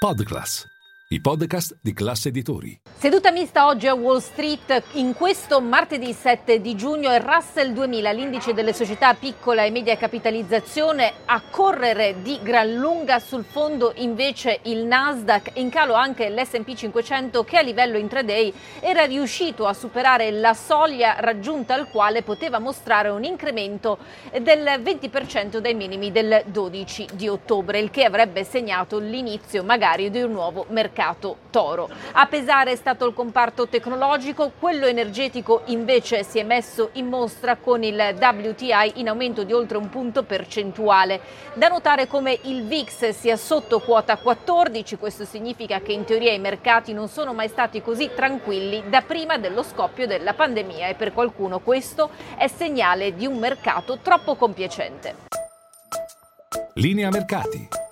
Podcast. I podcast di classe editori. Seduta mista oggi a Wall Street. In questo martedì 7 di giugno il Russell 2000, l'indice delle società piccola e media capitalizzazione, a correre di gran lunga sul fondo invece il Nasdaq, in calo anche l'S&P 500 che a livello intraday era riuscito a superare la soglia raggiunta al quale poteva mostrare un incremento del 20% dai minimi del 12 di ottobre, il che avrebbe segnato l'inizio magari di un nuovo mercato toro. A pesare è stato il comparto tecnologico, quello energetico invece si è messo in mostra con il WTI in aumento di oltre un punto percentuale. Da notare come il VIX sia sotto quota 14, questo significa che in teoria i mercati non sono mai stati così tranquilli da prima dello scoppio della pandemia e per qualcuno questo è segnale di un mercato troppo compiacente. Linea mercati.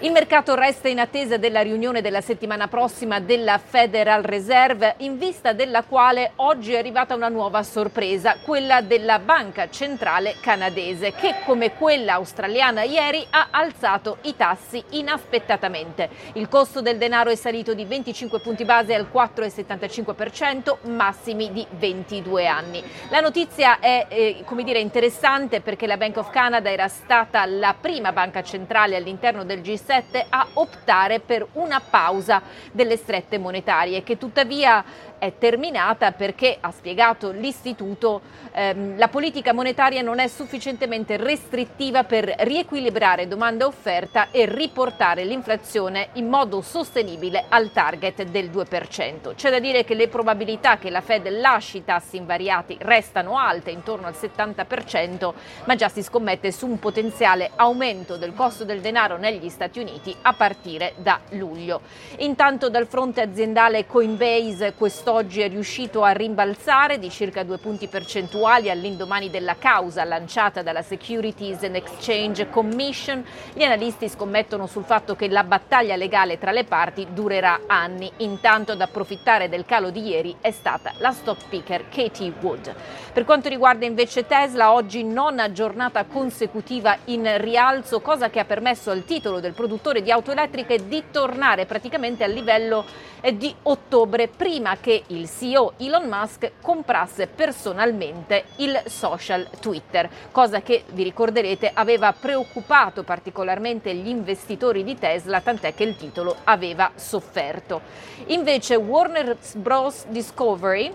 Il mercato resta in attesa della riunione della settimana prossima della Federal Reserve, in vista della quale oggi è arrivata una nuova sorpresa, quella della Banca Centrale Canadese, che come quella australiana ieri ha alzato i tassi inaspettatamente. Il costo del denaro è salito di 25 punti base al 4,75%, massimi di 22 anni. La notizia è eh, come dire, interessante perché la Bank of Canada era stata la prima banca centrale all'interno del G7 a optare per una pausa delle strette monetarie che tuttavia è terminata perché, ha spiegato l'Istituto, ehm, la politica monetaria non è sufficientemente restrittiva per riequilibrare domanda e offerta e riportare l'inflazione in modo sostenibile al target del 2%. C'è da dire che le probabilità che la Fed lasci i tassi invariati restano alte, intorno al 70%, ma già si scommette su un potenziale aumento del costo del denaro negli Stati Uniti a partire da luglio. Intanto dal fronte aziendale Coinbase questo quest'oggi è riuscito a rimbalzare di circa due punti percentuali all'indomani della causa lanciata dalla Securities and Exchange Commission. Gli analisti scommettono sul fatto che la battaglia legale tra le parti durerà anni. Intanto ad approfittare del calo di ieri è stata la stock picker Katie Wood. Per quanto riguarda invece Tesla, oggi nona giornata consecutiva in rialzo, cosa che ha permesso al titolo del produttore di auto elettriche di tornare praticamente al livello di ottobre, prima che il CEO Elon Musk comprasse personalmente il social Twitter, cosa che vi ricorderete aveva preoccupato particolarmente gli investitori di Tesla, tant'è che il titolo aveva sofferto. Invece Warner Bros. Discovery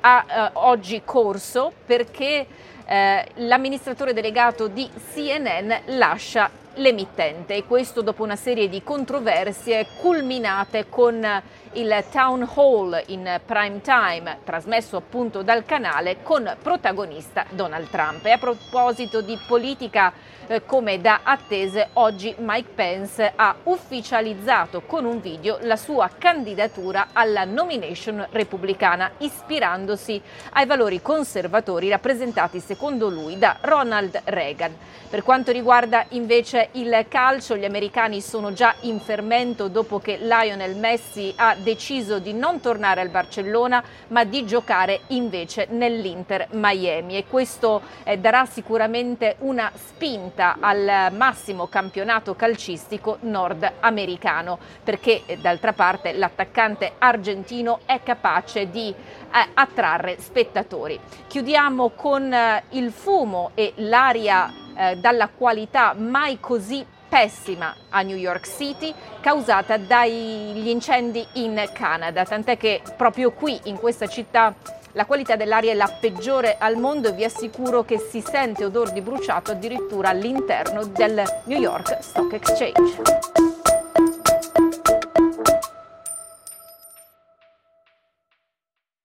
ha eh, oggi corso perché eh, l'amministratore delegato di CNN lascia l'emittente e questo dopo una serie di controversie culminate con il town hall in prime time trasmesso appunto dal canale con protagonista Donald Trump. E a proposito di politica eh, come da attese, oggi Mike Pence ha ufficializzato con un video la sua candidatura alla nomination repubblicana ispirandosi ai valori conservatori rappresentati secondo lui da Ronald Reagan. Per quanto riguarda invece il calcio, gli americani sono già in fermento dopo che Lionel Messi ha deciso di non tornare al Barcellona ma di giocare invece nell'Inter Miami e questo eh, darà sicuramente una spinta al massimo campionato calcistico nordamericano perché eh, d'altra parte l'attaccante argentino è capace di eh, attrarre spettatori. Chiudiamo con eh, il fumo e l'aria eh, dalla qualità mai così pessima a New York City causata dagli incendi in Canada, tant'è che proprio qui in questa città la qualità dell'aria è la peggiore al mondo e vi assicuro che si sente odore di bruciato addirittura all'interno del New York Stock Exchange.